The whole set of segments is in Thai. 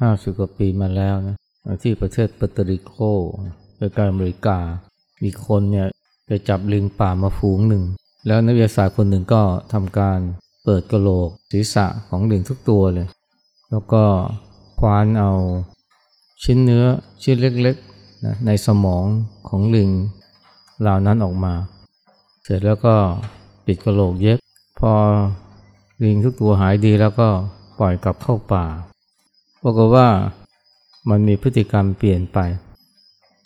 ห้าสิบกว่าปีมาแล้วนะที่ประเทศปอร์ตริโกใกล้อเมริกา มีคนเนี่ยไปจับลิงป่ามาฝูงหนึ่ง แล้วนักวิทยาศาสตร์คนหนึ่งก็ทำการเปิดกระโหลกศีรษะของลิงทุกตัวเลย แล้วก็คว้านเอาชิ้นเนื้อชิ้นเล็กๆนะในสมองของลิงเหล่านั้นออกมา เสร็จแล้วก็ปิดกระโหลกเย็บ พอลิงทุกตัวหายดีแล้วก็ปล่อยกลับเข้าป่า ปรากฏว่ามันมีพฤติกรรมเปลี่ยนไป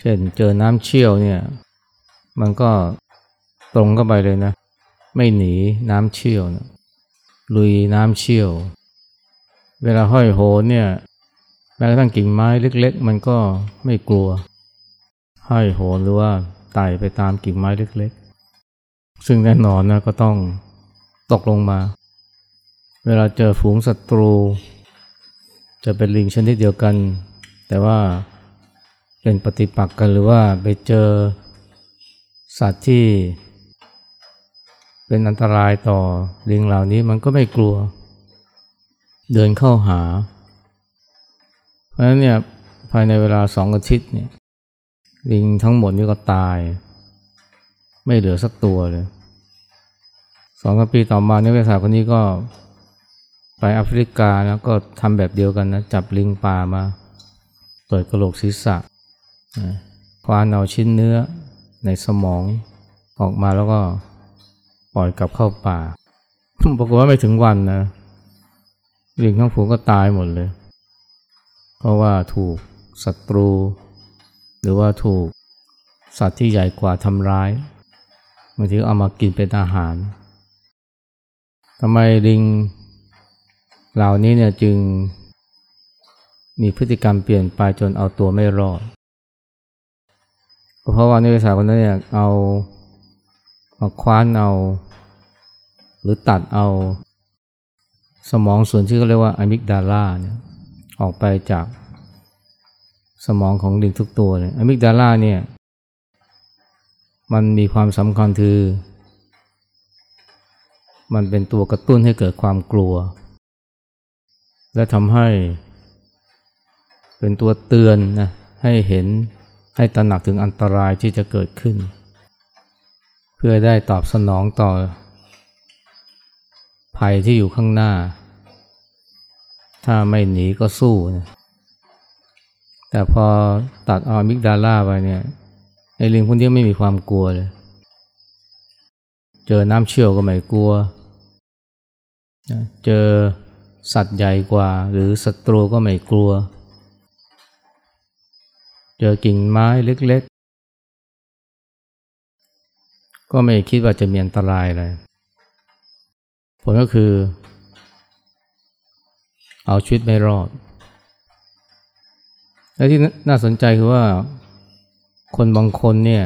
เช่นเจอน้ำเชี่ยวเนี่ย มันก็ตรงเข้าไปเลยนะ ไม่หนีน้ำเชี่ยวนะลุยน้ำเชี่ยว เวลาห้อยโหนเนี่ย แม้กระทั่งกิ่งไม้เล็ก ๆ มันก็ไม่กลัว ห้อยโหนหรือว่าไต่ไปตามกิ่งไม้เล็ก ๆ ซึ่งแน่นอนนะก็ต้องตกลงมา เวลาเจอฝูงศัตรู จะเป็นลิงชนิดเดียวกัน แต่ว่าเป็นปฏิปักษ์กันหรือว่าไปเจอสัตว์ที่เป็นอันตรายต่อลิงเหล่านี้มันก็ไม่กลัว เดินเข้าหา เพราะฉะนั้นเนี่ยภายในเวลาสองอาทิตย์เนี่ยลิงทั้งหมดนี่ก็ตาย ไม่เหลือสักตัวเลยสองปีต่อมาเนักวิทยาศาสตร์คนนี้ก็ ไปแอฟริกาแล้วก็ทำแบบเดียวกันนะจับลิงป่ามา เปิดกระโหลกศีรษะควานเอาชิ้นเนื้อในสมองออกมาแล้วก็ปล่อยกลับเข้าป่าปรากฏว่าไม่ถึงวันนะลิงทั้งฝูงก็ตายหมดเลย เพราะว่าถูกศัตรู หรือว่าถูกสัตว์ที่ใหญ่กว่าทำร้ายบางทีเอามากินเป็นอาหารทำไมลิง เหล่านี้เนี่ยจึงมีพฤติกรรมเปลี่ยนไปจนเอาตัวไม่รอดเพราะว่านักวิทยาศาสตร์คนนั้นเนี่ยเอามาคว้านเอา หรือตัดเอาสมองส่วนที่เขาเรียกว่าอะมิกดาลาเนี่ยออกไปจากสมองของลิงทุกตัวเลยอะมิกดาลาเนี่ย มันมีความสำคัญคือ มันเป็นตัวกระตุ้นให้เกิดความกลัว และทำให้ เป็นตัวเตือนนะให้เห็นให้ตระหนักถึงอันตรายที่จะเกิดขึ้น เพื่อได้ตอบสนองต่อ ภัยที่อยู่ข้างหน้า ถ้าไม่หนีก็สู้นะแต่พอตัดอามิกดาล่าไปเนี่ยไอ้ลิงพวกนี้ไม่มีความกลัวเลย เจอน้ำเชี่ยวก็ไม่กลัว เจอ สัตว์ใหญ่กว่า หรือศัตรูก็ไม่กลัว เจอกิ่งไม้เล็กๆ ก็ไม่คิดว่าจะมีอันตรายอะไรผลก็คือ เอาชีวิตไม่รอด และที่น่าสนใจคือว่าคนบางคนเนี่ย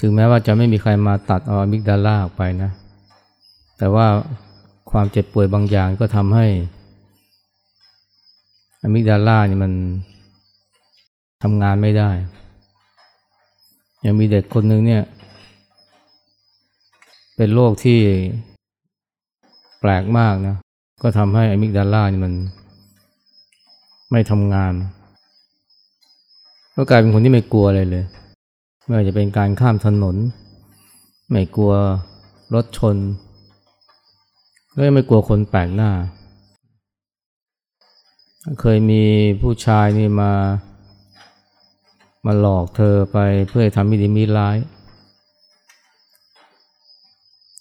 ถึงแม้ว่าจะไม่มีใครมาตัดเอามิกดาล่าออกไปนะ แต่ว่า ความเจ็บป่วยบางอย่างก็ทำให้อะมิกดาล่านี่มันทำงานไม่ได้ ยังมีเด็กคนหนึ่งเนี่ย เป็นโรคที่แปลกมากนะ ก็ทำให้อะมิกดาล่านี่มันไม่ทำงาน ก็กลายเป็นคนที่ไม่กลัวอะไรเลย ไม่ว่าจะเป็นการข้ามถนน ไม่กลัวรถชน ก็ไม่กลัวคนแปลกหน้า เคยมีผู้ชายนี่มา มาหลอกเธอไปเพื่อทำมิดีมิร้าย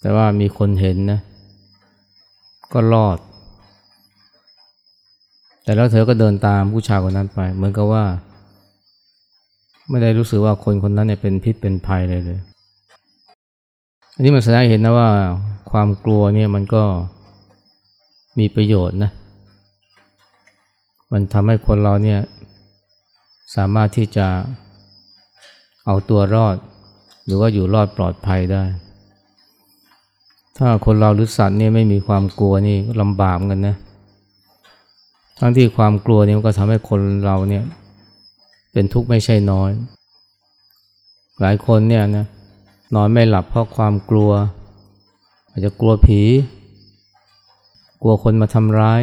แต่ว่ามีคนเห็นนะ ก็รอด แต่แล้วเธอก็เดินตามผู้ชายคนนั้นไป เหมือนกับว่า ไม่ได้รู้สึกว่าคนคนนั้นเนี่ยเป็นพิษเป็นภัยเลยเลย อันนี้มันแสดงเห็นนะว่าความกลัวเนี่ยมันก็มีประโยชน์นะ มันทำให้คนเราเนี่ยสามารถที่จะเอาตัวรอด หรือว่าอยู่รอดปลอดภัยได้ ถ้าคนเราหรือสัตว์เนี่ยไม่มีความกลัวนี่ลำบากกันนะ ทั้งที่ความกลัวนี่มันก็ทำให้คนเราเนี่ยเป็นทุกข์ไม่ใช่น้อย หลายคนเนี่ยนะ นอนไม่หลับเพราะความกลัว อาจจะกลัวผี กลัวคนมาทำร้าย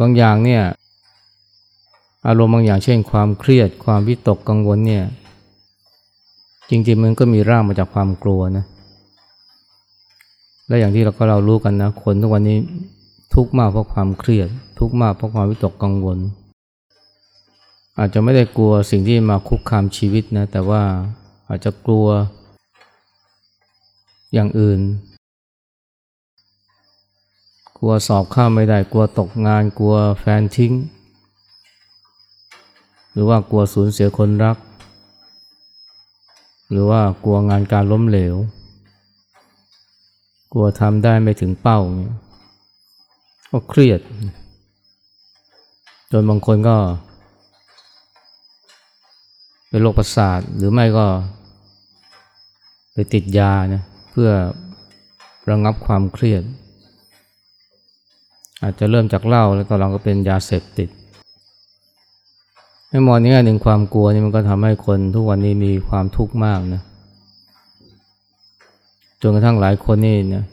บางอย่างเนี่ย อารมณ์บางอย่างเช่น ความเครียด ความวิตกกังวลเนี่ย จริงๆมันก็มีร่างมาจากความกลัวนะ และอย่างที่เราก็เรารู้กันนะ คนทุกวันนี้ทุกข์มากเพราะความเครียด ทุกข์มากเพราะความวิตกกังวล อาจจะไม่ได้กลัวสิ่งที่มาคุกคามชีวิตนะ แต่ว่าอาจจะกลัวอย่างอื่น กลัวสอบข้ามไม่ได้ กลัวตกงาน กลัวแฟนทิ้ง หรือว่ากลัวสูญเสียคนรัก หรือว่ากลัวงานการล้มเหลว กลัวทำได้ไม่ถึงเป้าเนี่ยก็เครียด จนบางคนก็ เป็นโรคประสาทหรือไม่ก็ไปติดยานะเพื่อระงับความเครียด อาจจะเริ่มจากเหล้าแล้วก็หลังก็เป็นยาเสพติดให้มองนี้หนึ่งความกลัวนี่มันก็ทำให้คนทุกวันนี้มีความทุกข์มากนะจนกระทั่งหลายคนนี่นะ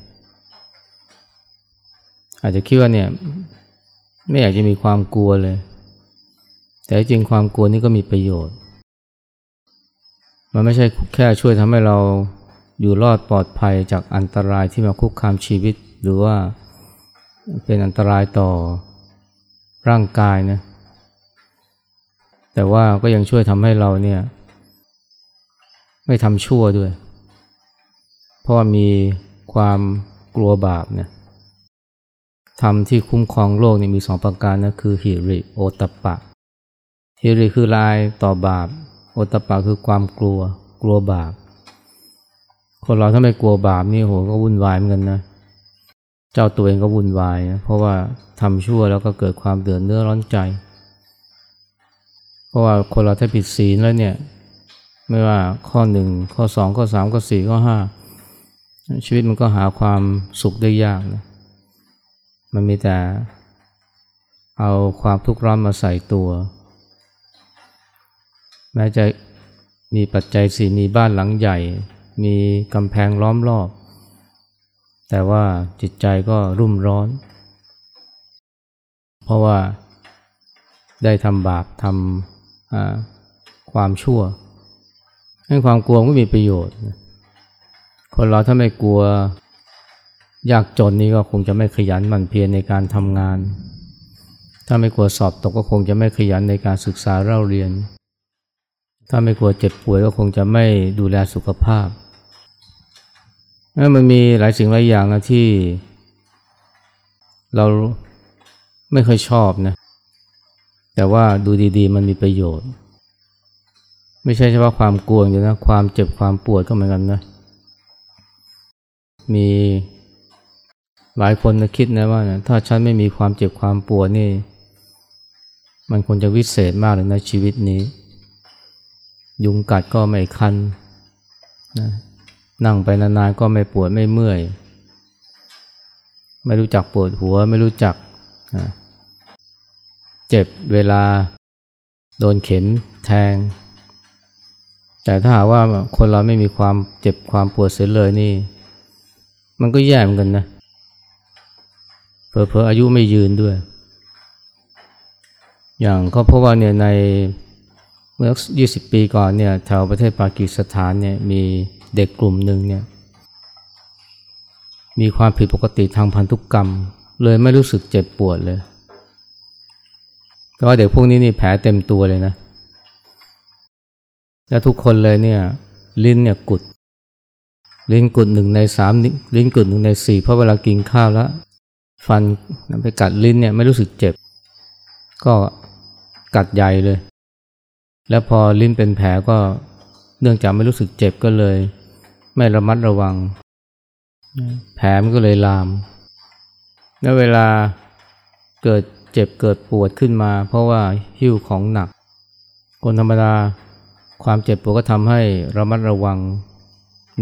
อาจจะคิดว่าเนี่ยไม่อยากจะมีความกลัวเลย แต่จริงความกลัวนี่ก็มีประโยชน์ มันไม่ใช่แค่ช่วยทำให้เราอยู่รอดปลอดภัยจากอันตรายที่มาคุกคามชีวิต หรือว่าเป็นอันตรายต่อร่างกายนะแต่ว่าก็ยังช่วยทำให้เราเนี่ย ไม่ทำชั่วด้วย เพราะว่ามีความกลัวบาปเนี่ยธรรมที่คุ้มครองโลกนี่มีสองประการนะคือหิริโอตปะหิริคือลายต่อบาป โอตปะคือความกลัว กลัวบาป คนเราถ้าไม่กลัวบาปนี่โหก็วุ่นวายเหมือนกันนะ เจ้าตัวเองก็วุ่นวายนะเพราะว่าทำชั่วแล้วก็เกิดความเดือดเนื้อร้อนใจ เพราะว่าคนเราถ้าผิดศีลแล้วเนี่ย ไม่ว่าข้อหนึ่งข้อสองข้อสามข้อสี่ข้อห้าชีวิตมันก็หาความสุขได้ยากนะ มันมีแต่เอาความทุกข์ร้อนมาใส่ตัว แม้จะมีปัจจัยสี่มีบ้านหลังใหญ่ มีกำแพงล้อมรอบ แต่ว่าจิตใจก็รุ่มร้อน เพราะว่าได้ทำบาปทำความชั่ว ให้ความกลัวก็มีประโยชน์ คนเราถ้าไม่กลัวยากจนนี่ก็คงจะไม่ขยันหมั่นเพียรในการทำงาน ถ้าไม่กลัวสอบตกก็คงจะไม่ขยันในการศึกษาเล่าเรียน ถ้าไม่กลัวเจ็บป่วยก็คงจะไม่ดูแลสุขภาพมันมีหลายสิ่งหลายอย่างนะที่ เราไม่เคยชอบนะ แต่ว่าดูดีๆ มันมีประโยชน์ ไม่ใช่เฉพาะความกลัวอย่างนะ ความเจ็บความปวดก็เหมือนกันนะ มีหลายคนนะคิดนะว่านะถ้าฉันไม่มีความเจ็บความปวดนี่ มันคงจะวิเศษมากเลยในชีวิตนี้ ยุงกัดก็ไม่คันนะนั่งไปนานๆก็ไม่ปวดไม่เมื่อย ไม่รู้จักปวดหัวไม่รู้จักนะเจ็บเวลาโดนเข็มแทง แต่ถ้าหากว่าคนเราไม่มีความเจ็บความปวดเสียเลยนี่ มันก็แย่เหมือนกันนะเพอเพออายุไม่ยืนด้วย อย่างเขาเพราะว่าเนี่ยใน มื่อ 20 ปีก่อนเนี่ยแถวประเทศปากีสถานเนี่ยมีเด็กกลุ่มหนึ่งเนี่ยมีความผิดปกติทางพันธุกกรรม เลยไม่รู้สึกเจ็บปวดเลย แต่ว่าเด็กพวกนี้นี่แผลเต็มตัวเลยนะ และทุกคนเลยเนี่ยลิ้นเนี่ยกุด ลิ้นกุดหนึ่งในสามลิ้นกุดหนึ่งในสี่เพราะเวลากินข้าวแล้ว ฟันไปกัดลิ้นเนี่ยไม่รู้สึกเจ็บ ก็กัดใหญ่เลย แล้วพอลิ้นเป็นแผลก็เนื่องจากไม่รู้สึกเจ็บก็เลย ไม่ระมัดระวัง แผลมันก็เลยลาม แล้วเวลาเกิดเจ็บเกิดปวดขึ้นมา เพราะว่าหิ้วของหนัก คนธรรมดาความเจ็บปวดก็ทำให้ระมัดระวัง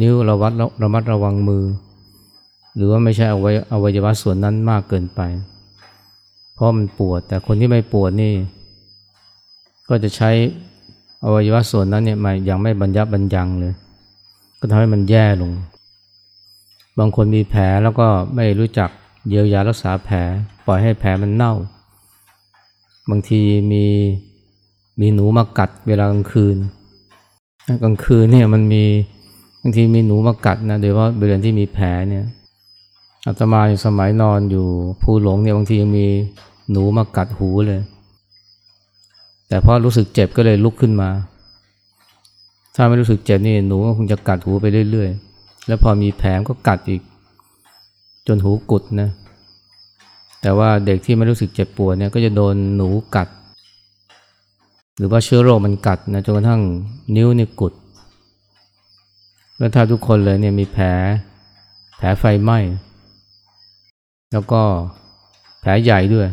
นิ้วระวัดระมัดระวังมือ หรือว่าไม่ใช่อวัยอวัยวะส่วนนั้นมากเกินไป เพราะมันปวดแต่คนที่ไม่ปวดนี่ ก็จะใช้ อวัยวะส่วนนั้นเนี่ยมาอย่างไม่บรรยับบรรยังเลย ก็ทำให้มันแย่ลง บางคนมีแผลแล้วก็ไม่รู้จักเยียวยารักษาแผล ปล่อยให้แผลมันเน่า บางทีมีมีหนูมากัดเวลากลางคืน กลางคืนเนี่ยมันมีบางทีมีหนูมากัดนะโดยเฉพาะบริเวณที่มีแผลเนี่ยอาตมาสมัยนอนอยู่ภูหลงเนี่ยบางทียังมีหนูมากัดหูเลย แต่พอรู้สึกเจ็บก็เลยลุกขึ้นมา ถ้าไม่รู้สึกเจ็บนี่หนูก็คงจะกัดหูไปเรื่อยๆ แล้วพอมีแผลก็กัดอีก จนหูกุดนะ แต่ว่าเด็กที่ไม่รู้สึกเจ็บปวดเนี่ยก็จะโดนหนูกัด หรือว่าเชื้อโรคมันกัดนะจนกระทั่งนิ้วนี่กุด แล้วถ้าทุกคนเลยเนี่ยมีแผลแผลไฟไหม้ แล้วก็แผลใหญ่ด้วย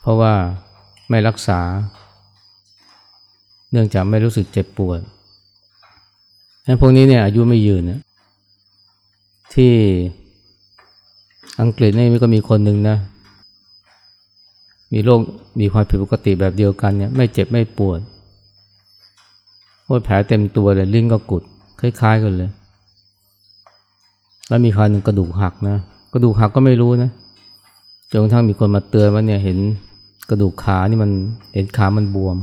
เพราะว่า ไม่รักษา เนื่องจากไม่รู้สึกเจ็บปวดพวกนี้เนี่ยอายุไม่ยืนนะที่อังกฤษนี่ก็มีคนหนึ่งนะ มีโรคมีความผิดปกติแบบเดียวกันเนี่ยไม่เจ็บไม่ปวดโอ้แผลเต็มตัวเลยลิ้นก็กุด คล้ายๆกันเลย แล้วมีคราวหนึ่งกระดูกหักนะ กระดูกหักก็ไม่รู้นะจนกระทั่งมีคนมาเตือนว่าเนี่ยเห็น กระดูกขานี่มันเห็นขามันบวม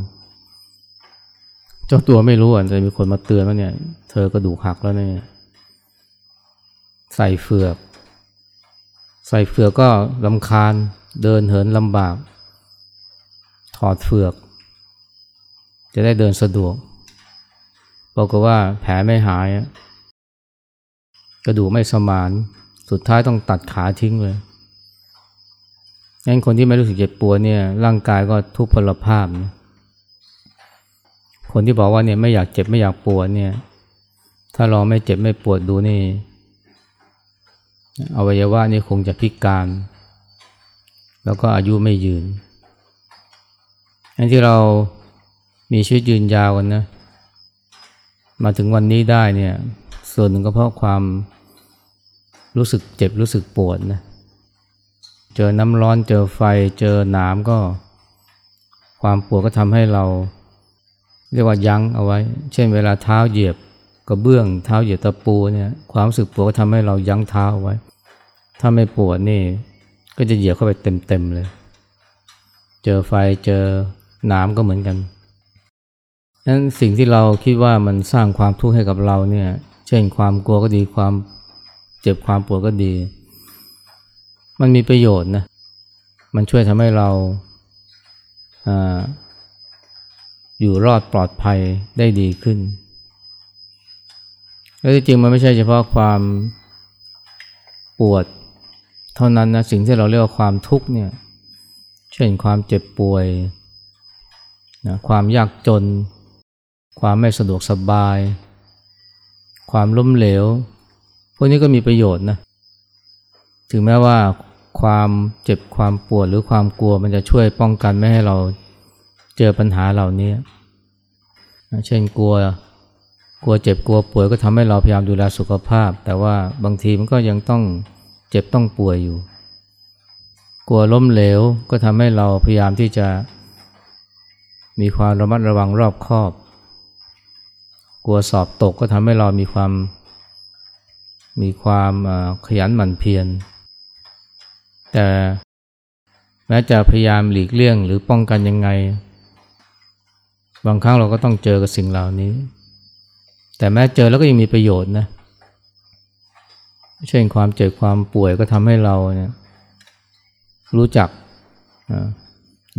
เจ้าตัวไม่รู้อะแต่มีคนมาเตือนว่าเนี่ย เธอกระดูกหักแล้วเนี่ยใส่เฟือก ใส่เฟือกก็ลำคาญ เดินเหินลำบาก ถอดเฟือก จะได้เดินสะดวกบอกว่าแผลไม่หาย กระดูกไม่สมาน สุดท้ายต้องตัดขาทิ้งเลย งั้นคนที่ไม่รู้สึกเจ็บปวดเนี่ยร่างกายก็ทุพพลภาพนะคนที่บอกว่าเนี่ยไม่อยากเจ็บไม่อยากปวดเนี่ย ถ้าลองไม่เจ็บไม่ปวดดูนี่อวัยวะนี่คงจะพิการ แล้วก็อายุไม่ยืนอันที่เรามีชีวิตยืนยาวกันนะมาถึงวันนี้ได้เนี่ย ส่วนหนึ่งก็เพราะความรู้สึกเจ็บรู้สึกปวดนะ เจอน้ำร้อนเจอไฟเจอหนามก็ ความปวดก็ทำให้เรา เรียกว่ายั้งเอาไว้ เช่นเวลาเท้าเหยียบกระเบื้องเท้าเหยียบตะปูเนี่ยความรู้สึกปวดก็ทำให้เรายั้งเท้าเอาไว้ ถ้าไม่ปวดนี่ก็จะเหยียบเข้าไปเต็มๆเลย เจอไฟเจอหนามก็เหมือนกันนั้นสิ่งที่เราคิดว่ามันสร้างความทุกข์ให้กับเราเนี่ย เช่นความกลัวก็ดีความเจ็บความปวดก็ดี มันมีประโยชน์นะ มันช่วยทำให้เราอยู่รอดปลอดภัยได้ดีขึ้น แล้วจริงมันไม่ใช่เฉพาะความปวด เท่านั้นนะสิ่งที่เราเรียกว่าความทุกข์เนี่ย เช่นความเจ็บป่วยนะความยากจน ความไม่สะดวกสบาย ความล้มเหลว พวกนี้ก็มีประโยชน์นะ ถึงแม้ว่า ความเจ็บความปวดหรือความกลัวมันจะช่วยป้องกันไม่ให้เราเจอปัญหาเหล่านี้ เช่นกลัวกลัวเจ็บกลัวป่วยก็ทำให้เราพยายามดูแลสุขภาพ แต่ว่าบางทีมันก็ยังต้องเจ็บต้องป่วยอยู่ กลัวล้มเหลวก็ทำให้เราพยายามที่จะมีความระมัดระวังรอบคอบ กลัวสอบตกก็ทำให้เรามีความมีความขยันหมั่นเพียร แต่แม้จะพยายามหลีกเลี่ยงหรือป้องกันยังไง บางครั้งเราก็ต้องเจอกับสิ่งเหล่านี้ แต่แม้เจอแล้วก็ยังมีประโยชน์นะเช่นความเจ็บความป่วยก็ทำให้เราเนี่ยรู้จัก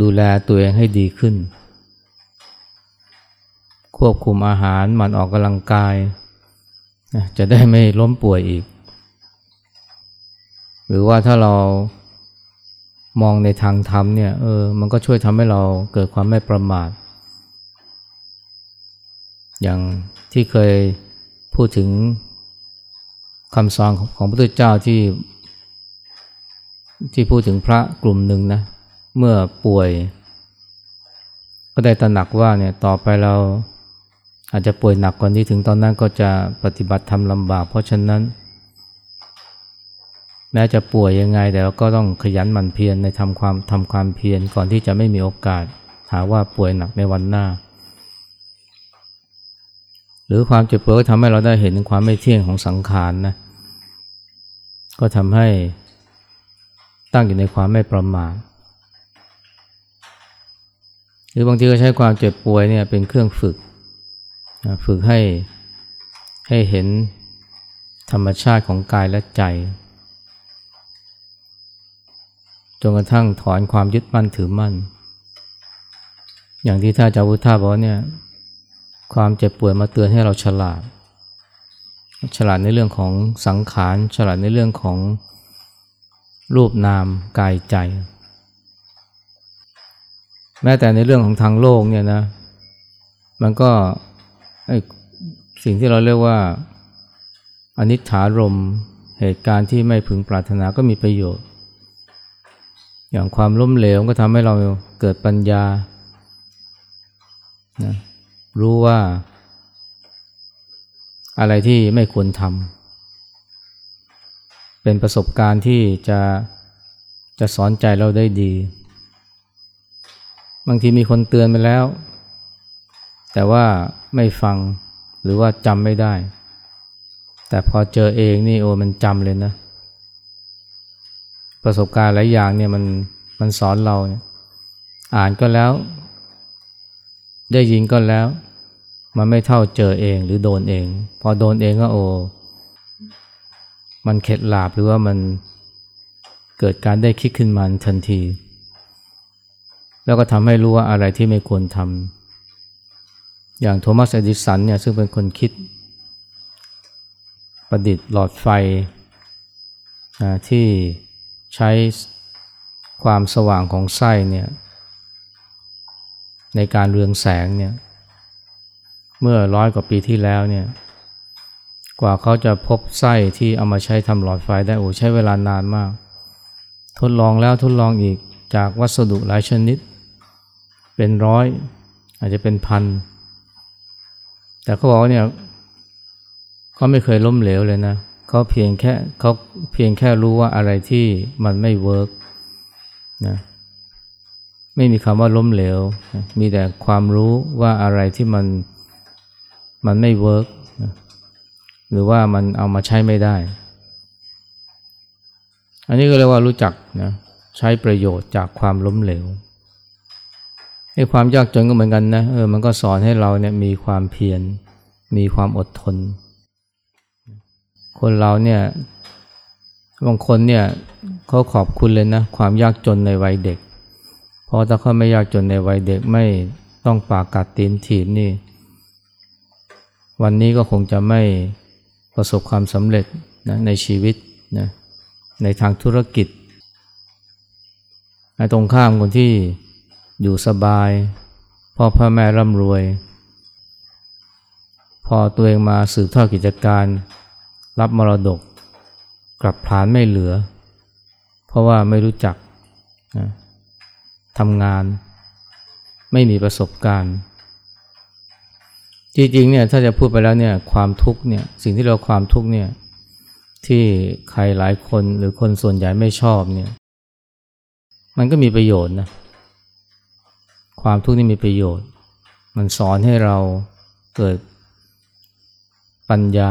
ดูแลตัวเองให้ดีขึ้น ควบคุมอาหารมันออกกำลังกาย จะได้ไม่ล้มป่วยอีก หรือว่าถ้าเรา มองในทางธรรมเนี่ยเออมันก็ช่วยทำให้เราเกิดความไม่ประมาท อย่างที่เคยพูดถึงคำสอนของพระพุทธเจ้าที่ ที่พูดถึงพระกลุ่มหนึ่งนะเมื่อป่วย ก็ได้ตระหนักว่าเนี่ยต่อไปเราอาจจะป่วยหนักกว่านี้ถึงตอนนั้นก็จะปฏิบัติทำลำบาก เพราะฉะนั้น แม้จะป่วยยังไงแต่ก็ต้องขยันหมั่นเพียรในทำความทำความเพียรก่อนที่จะไม่มีโอกาส หาว่าป่วยหนักในวันหน้า หรือความเจ็บป่วยก็ทำให้เราได้เห็นความไม่เที่ยงของสังขารนนะก็ทำให้ตั้งอยู่ในความไม่ประมาทหรือบางทีก็ใช้ความเจ็บป่วยเนี่ยเป็นเครื่องฝึก ฝึกให้ให้เห็นธรรมชาติของกายและใจ จนกระทั่งถอนความยึดมั่นถือมั่น อย่างที่ท่านจาวุฒาบอกเนี่ย ความเจ็บป่วยมาเตือนให้เราฉลาด ฉลาดในเรื่องของสังขาร ฉลาดในเรื่องของรูปนามกายใจ แม้แต่ในเรื่องของทางโลกเนี่ยนะ มันก็สิ่งที่เราเรียกว่าอนิจฐารมเหตุการณ์ที่ไม่พึงปรารถนาก็มีประโยชน์ อย่างความล้มเหลวก็ทำให้เราเกิดปัญญานะรู้ว่า อะไรที่ไม่ควรทำเป็นประสบการณ์ที่จะจะสอนใจเราได้ดี บางทีมีคนเตือนไปแล้ว แต่ว่าไม่ฟังหรือว่าจำไม่ได้ แต่พอเจอเองนี่โอ้มันจำเลยนะ ประสบการณ์หลายอย่างเนี่ยมันมันสอนเราเนี่ยอ่านก็แล้ว ได้ยินก็แล้ว มันไม่เท่าเจอเองหรือโดนเอง พอโดนเองก็โอ้มันเข็ดหลาบหรือว่ามันเกิดการได้คิดขึ้นมาทันที แล้วก็ทำให้รู้ว่าอะไรที่ไม่ควรทำอย่างโทมัสเอดิสันเนี่ยซึ่งเป็นคนคิด ประดิษฐ์หลอดไฟที่ ใช้ความสว่างของไส้เนี่ยในการเรืองแสงเนี่ยเมื่อร้อยกว่าปีที่แล้วเนี่ยกว่าเขาจะพบไส้ที่เอามาใช้ทำหลอดไฟได้โอ้ใช้เวลานานมาก ทดลองแล้วทดลองอีกจากวัสดุหลายชนิด เป็นร้อย อาจจะเป็นพัน แต่เขาบอกว่าเนี่ยเขาไม่เคยล้มเหลวเลยนะเขาเพียงแค่เขาเพียงแค่รู้ว่าอะไรที่มันไม่เวิร์กนะไม่มีคำว่าล้มเหลว มีแต่ความรู้ว่าอะไรที่มันมันไม่เวิร์กหรือว่ามันเอามาใช้ไม่ได้ อันนี้ก็เรียกว่ารู้จักนะใช้ประโยชน์จากความล้มเหลวไอ้ความยากจนก็เหมือนกันนะเออมันก็สอนให้เราเนี่ยมีความเพียรมีความอดทน คนเราเนี่ยบางคนเนี่ยเขาขอบคุณเลยนะความยากจนในวัยเด็ก เพราะถ้าเขาไม่ยากจนในวัยเด็กไม่ต้องปากกัดตีนถีบนี่ วันนี้ก็คงจะไม่ประสบความสำเร็จนะในชีวิตนะในทางธุรกิจตรงข้ามคนที่อยู่สบายพ่อพ่อแม่ร่ำรวย พอตัวเองมาสืบทอดกิจการ รับมรดก กลับผลานไม่เหลือ เพราะว่าไม่รู้จักนะทำงาน ไม่มีประสบการณ์ จริงๆเนี่ยถ้าจะพูดไปแล้วเนี่ยความทุกข์เนี่ยสิ่งที่เราความทุกข์เนี่ยที่ใครหลายคนหรือคนส่วนใหญ่ไม่ชอบเนี่ยมันก็มีประโยชน์นะความทุกข์นี่มีประโยชน์ มันสอนให้เราเกิดปัญญา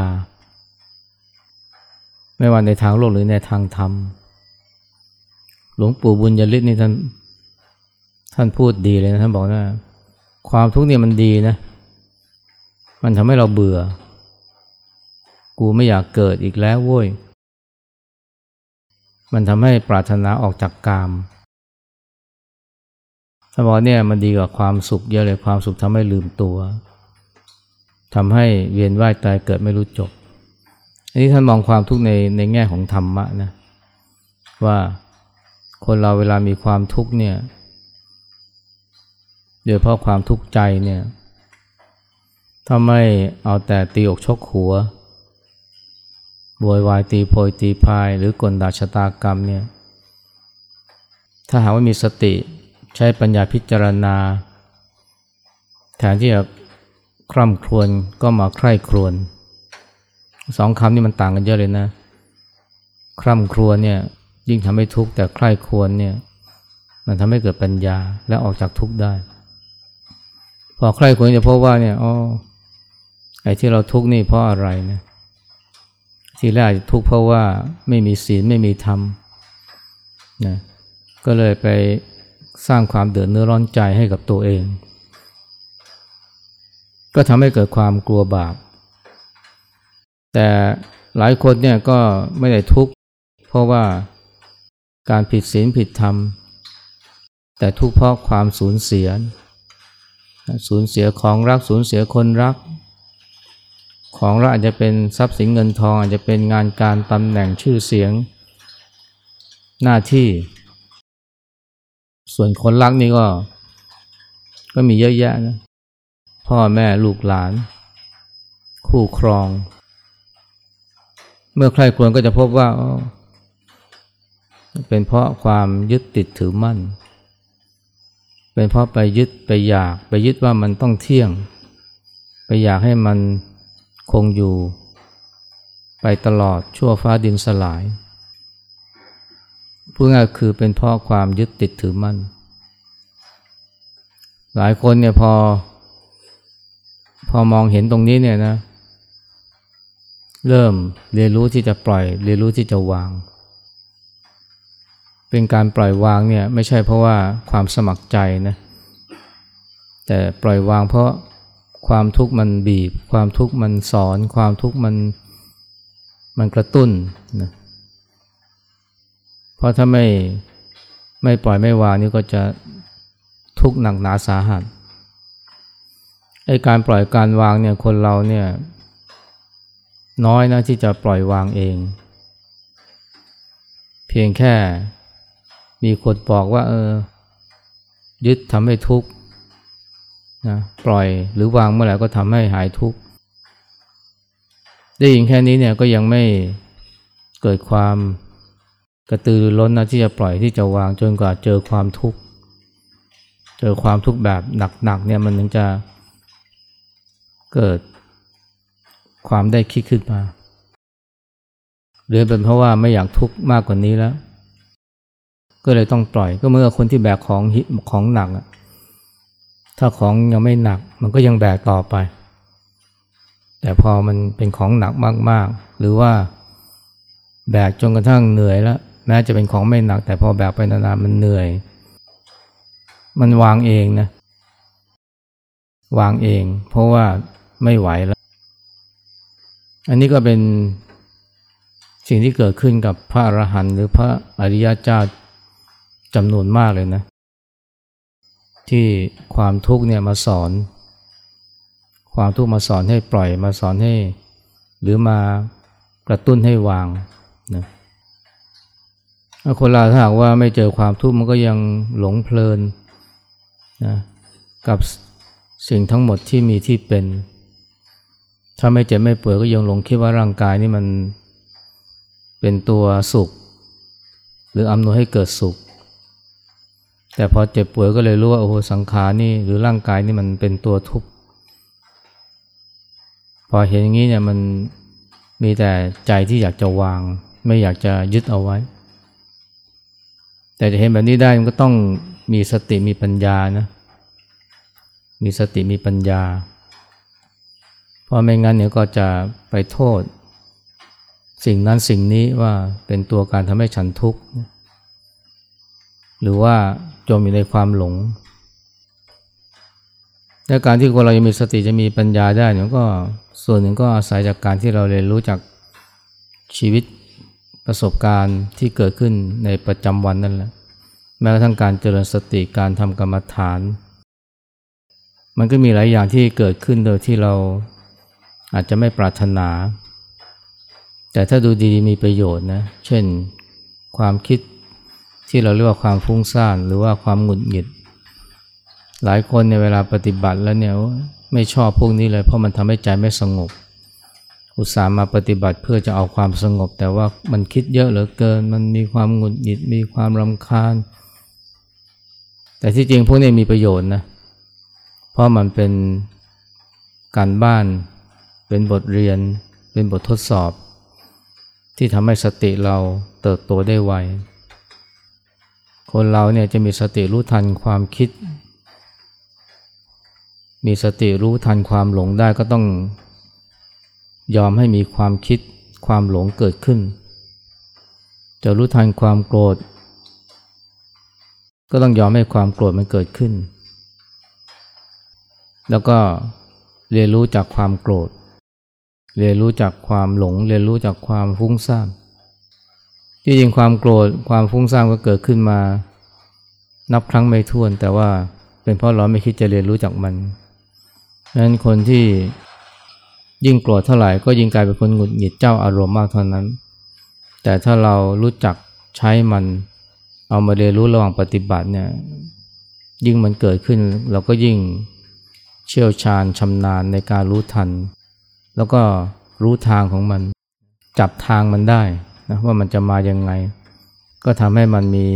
ไม่ว่าในทางโลกหรือในทางธรรม หลวงปู่บุญยฤทธิ์นี่ท่านท่านพูดดีเลยนะท่านบอกว่าความทุกข์เนี่ยมันดีนะ มันทำให้เราเบื่อ กูไม่อยากเกิดอีกแล้วเว้ย มันทำให้ปรารถนาออกจากกามท่านบอกเนี่ยมันดีกว่าความสุขเยอะเลยความสุขทำให้ลืมตัวทำให้เวียนว่ายตายเกิดไม่รู้จบ อันนี้ท่านมองความทุกข์ในในแง่ของธรรมะนะว่าคนเราเวลามีความทุกข์เนี่ยโดยเพราะความทุกข์ใจเนี่ยถ้าไม่เอาแต่ตีอกชกหัวบวยวายตีโพยตีพายหรือกลดาชะตากรรมเนี่ยถ้าหากว่ามีสติใช้ปัญญาพิจารณา แทนที่จะคร่ำครวญก็มาใคร่ครวญ สองคำนี่มันต่างกันเยอะเลยนะ คร่ำครวญเนี่ย ยิ่งทำให้ทุกข์แต่ใคร่ครวญเนี่ย มันทำให้เกิดปัญญาและออกจากทุกข์ได้ พอใคร่ครวญจะพบว่าเนี่ยอ๋อไอ้ที่เราทุกข์นี่เพราะอะไรนะทีแรกทุกข์เพราะว่าไม่มีศีลไม่มีธรรมนะก็เลยไปสร้างความเดือดเนื้อร้อนใจให้กับตัวเอง ก็ทำให้เกิดความกลัวบาป แต่หลายคนเนี่ยก็ไม่ได้ทุกข์เพราะว่าการผิดศีลผิดธรรม แต่ทุกข์เพราะความสูญเสีย สูญเสียของรักสูญเสียคนรัก ของรักอาจจะเป็นทรัพย์สินเงินทอง อาจจะเป็นงานการตำแหน่งชื่อเสียง หน้าที่ ส่วนคนรักนี่ก็ ก็มีเยอะแยะนะพ่อแม่ลูกหลาน คู่ครอง เมื่อใครควรก็จะพบว่า เป็นเพราะความยึดติดถือมั่น เป็นเพราะไปยึดไปอยาก ไปยึดว่ามันต้องเที่ยง ไปอยากให้มันคงอยู่ ไปตลอดชั่วฟ้าดินสลายพูดง่ายคือเป็นเพราะความยึดติดถือมั่น หลายคนเนี่ยพอ พอมองเห็นตรงนี้เนี่ยนะเเริ่มเรียนรู้ที่จะปล่อย เรียนรู้ที่จะวาง เป็นการปล่อยวางเนี่ยไม่ใช่เพราะว่าความสมัครใจนะแต่ปล่อยวางเพราะความทุกข์มันบีบ ความทุกข์มันสอน ความทุกข์มันมันกระตุ้นนะเพราะถ้าไม่ไม่ปล่อยไม่วางนี่ก็จะทุกข์หนักหนาสาหัสไอการปล่อยการวางเนี่ยคนเราเนี่ย น้อยนะที่จะปล่อยวางเอง เพียงแค่มีคนบอกว่า เออ ยึดทำให้ทุกข์นะปล่อยหรือวางเมื่อไหร่ก็ทำให้หายทุกข์ได้ยินแค่นี้เนี่ยก็ยังไม่เกิดความกระตือรือร้นนะที่จะปล่อยที่จะวางจนกว่าเจอความทุกข์เจอความทุกข์แบบหนักๆเนี่ยมันถึงจะเกิด ความได้คิดขึ้นมา หรือเป็นเพราะว่าไม่อยากทุกข์มากกว่านี้แล้ว ก็เลยต้องปล่อยก็เมื่อคนที่แบกของของหนักถ้าของยังไม่หนัก มันก็ยังแบกต่อไป แต่พอมันเป็นของหนักมากๆ หรือว่าแบกจนกระทั่งเหนื่อยแล้ว แม้จะเป็นของไม่หนัก แต่พอแบกไปนานๆมันเหนื่อย มันวางเองนะ วางเอง เพราะว่าไม่ไหวแล้ว อันนี้ก็เป็นสิ่งที่เกิดขึ้นกับพระอรหันต์หรือพระอริยเจ้าจำนวนมากเลยนะ ที่ความทุกข์เนี่ยมาสอน ความทุกข์มาสอนให้ปล่อยมาสอนให้ หรือมากระตุ้นให้วางนะคนเราถ้าหากว่าไม่เจอความทุกข์มันก็ยังหลงเพลินนะกับสิ่งทั้งหมดที่มีที่เป็น ถ้าไม่เจ็บไม่ป่วยก็ยังหลงคิดว่าร่างกายนี่มันเป็นตัวสุข หรืออำนวยให้เกิดสุข แต่พอเจ็บป่วยก็เลยรู้ว่าโอ้โหสังขารนี่หรือร่างกายนี่มันเป็นตัวทุกข์พอเห็นอย่างนี้เนี่ยมันมีแต่ใจที่อยากจะวาง ไม่อยากจะยึดเอาไว้ แต่จะเห็นแบบนี้ได้มันก็ต้องมีสติมีปัญญานะมีสติมีปัญญา ราะไม่งั้นเนี่ยก็จะไปโทษ สิ่งนั้นสิ่งนี้ว่าเป็นตัวการทำให้ฉันทุกข์ หรือว่าจมอยู่ในความหลงและการที่คนเราจะมีสติจะมีปัญญาได้เนี่ยก็ส่วนหนึ่งก็อาศัยจากการที่เราเรียนรู้จากชีวิตประสบการณ์ที่เกิดขึ้นในประจำวันนั่นแหละแม้กระทั่งการเจริญสติการทำกรรมฐาน มันก็มีหลายอย่างที่เกิดขึ้นโดยที่เรา อาจจะไม่ปรารถนา แต่ถ้าดูดีมีประโยชน์นะ เช่นความคิดที่เราเรียกว่าความฟุ้งซ่านหรือว่าความหงุดหงิด หลายคนในเวลาปฏิบัติแล้วเนี่ยไม่ชอบพวกนี้เลยเพราะมันทำให้ใจไม่สงบ อุตส่าห์มาปฏิบัติเพื่อจะเอาความสงบ แต่ว่ามันคิดเยอะเหลือเกิน มันมีความหงุดหงิดมีความรำคาญ แต่ที่จริงพวกนี้มีประโยชน์นะเพราะมันเป็นการบ้าน เป็นบทเรียน เป็นบททดสอบ ที่ทำให้สติเราเติบโตได้ไว คนเราเนี่ยจะมีสติรู้ทันความคิด มีสติรู้ทันความหลงได้ก็ต้องยอมให้มีความคิดความหลงเกิดขึ้น จะรู้ทันความโกรธ ก็ต้องยอมให้ความโกรธมันเกิดขึ้น แล้วก็เรียนรู้จากความโกรธ เรียนรู้จากความหลง เรียนรู้จากความฟุ้งซ่านที่จริงความโกรธความฟุ้งซ่านก็เกิดขึ้นมา นับครั้งไม่ถ้วน แต่ว่าเป็นเพราะเราไม่คิดจะเรียนรู้จากมันนั้นคนที่ยิ่งโกรธเท่าไหร่ก็ยิ่งกลายเป็นคนหงุดหงิดเจ้าอารมณ์มากเท่านั้น แต่ถ้าเรารู้จักใช้มัน เอามาเรียนรู้ระหว่างปฏิบัติเนี่ยยิ่งมันเกิดขึ้นเราก็ยิ่งเชี่ยวชาญชำนาญในการรู้ทัน แล้วก็รู้ทางของมัน จับทางมันได้นะว่ามันจะมายังไง ก็ทำให้มันมี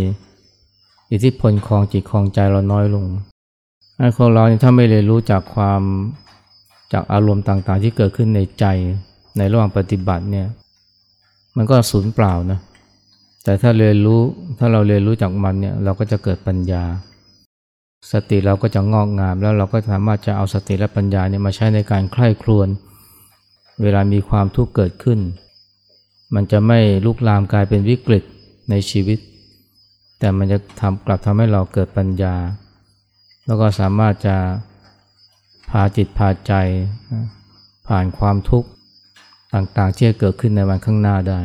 อิทธิพลคลองจิตคลองใจเราน้อยลงไอ้คนเราถ้าไม่เรียนรู้จากความจากอารมณ์ต่างๆ ที่เกิดขึ้นในใจในระหว่างปฏิบัติเนี่ยมันก็สูญเปล่านะแต่ถ้าเรียนรู้ถ้าเราเรียนรู้จากมันเนี่ยเราก็จะเกิดปัญญา สติเราก็จะงอกงามแล้วเราก็สามารถจะเอาสติและปัญญาเนี่ยมาใช้ในการใคร่ครวญ เวลามีความทุกข์เกิดขึ้น มันจะไม่ลุกลามกลายเป็นวิกฤตในชีวิต แต่มันจะทำกลับทำให้เราเกิดปัญญา แล้วก็สามารถจะพาจิตพาใจ ผ่านความทุกข์ต่างๆที่จะเกิดขึ้นในวันข้างหน้าได้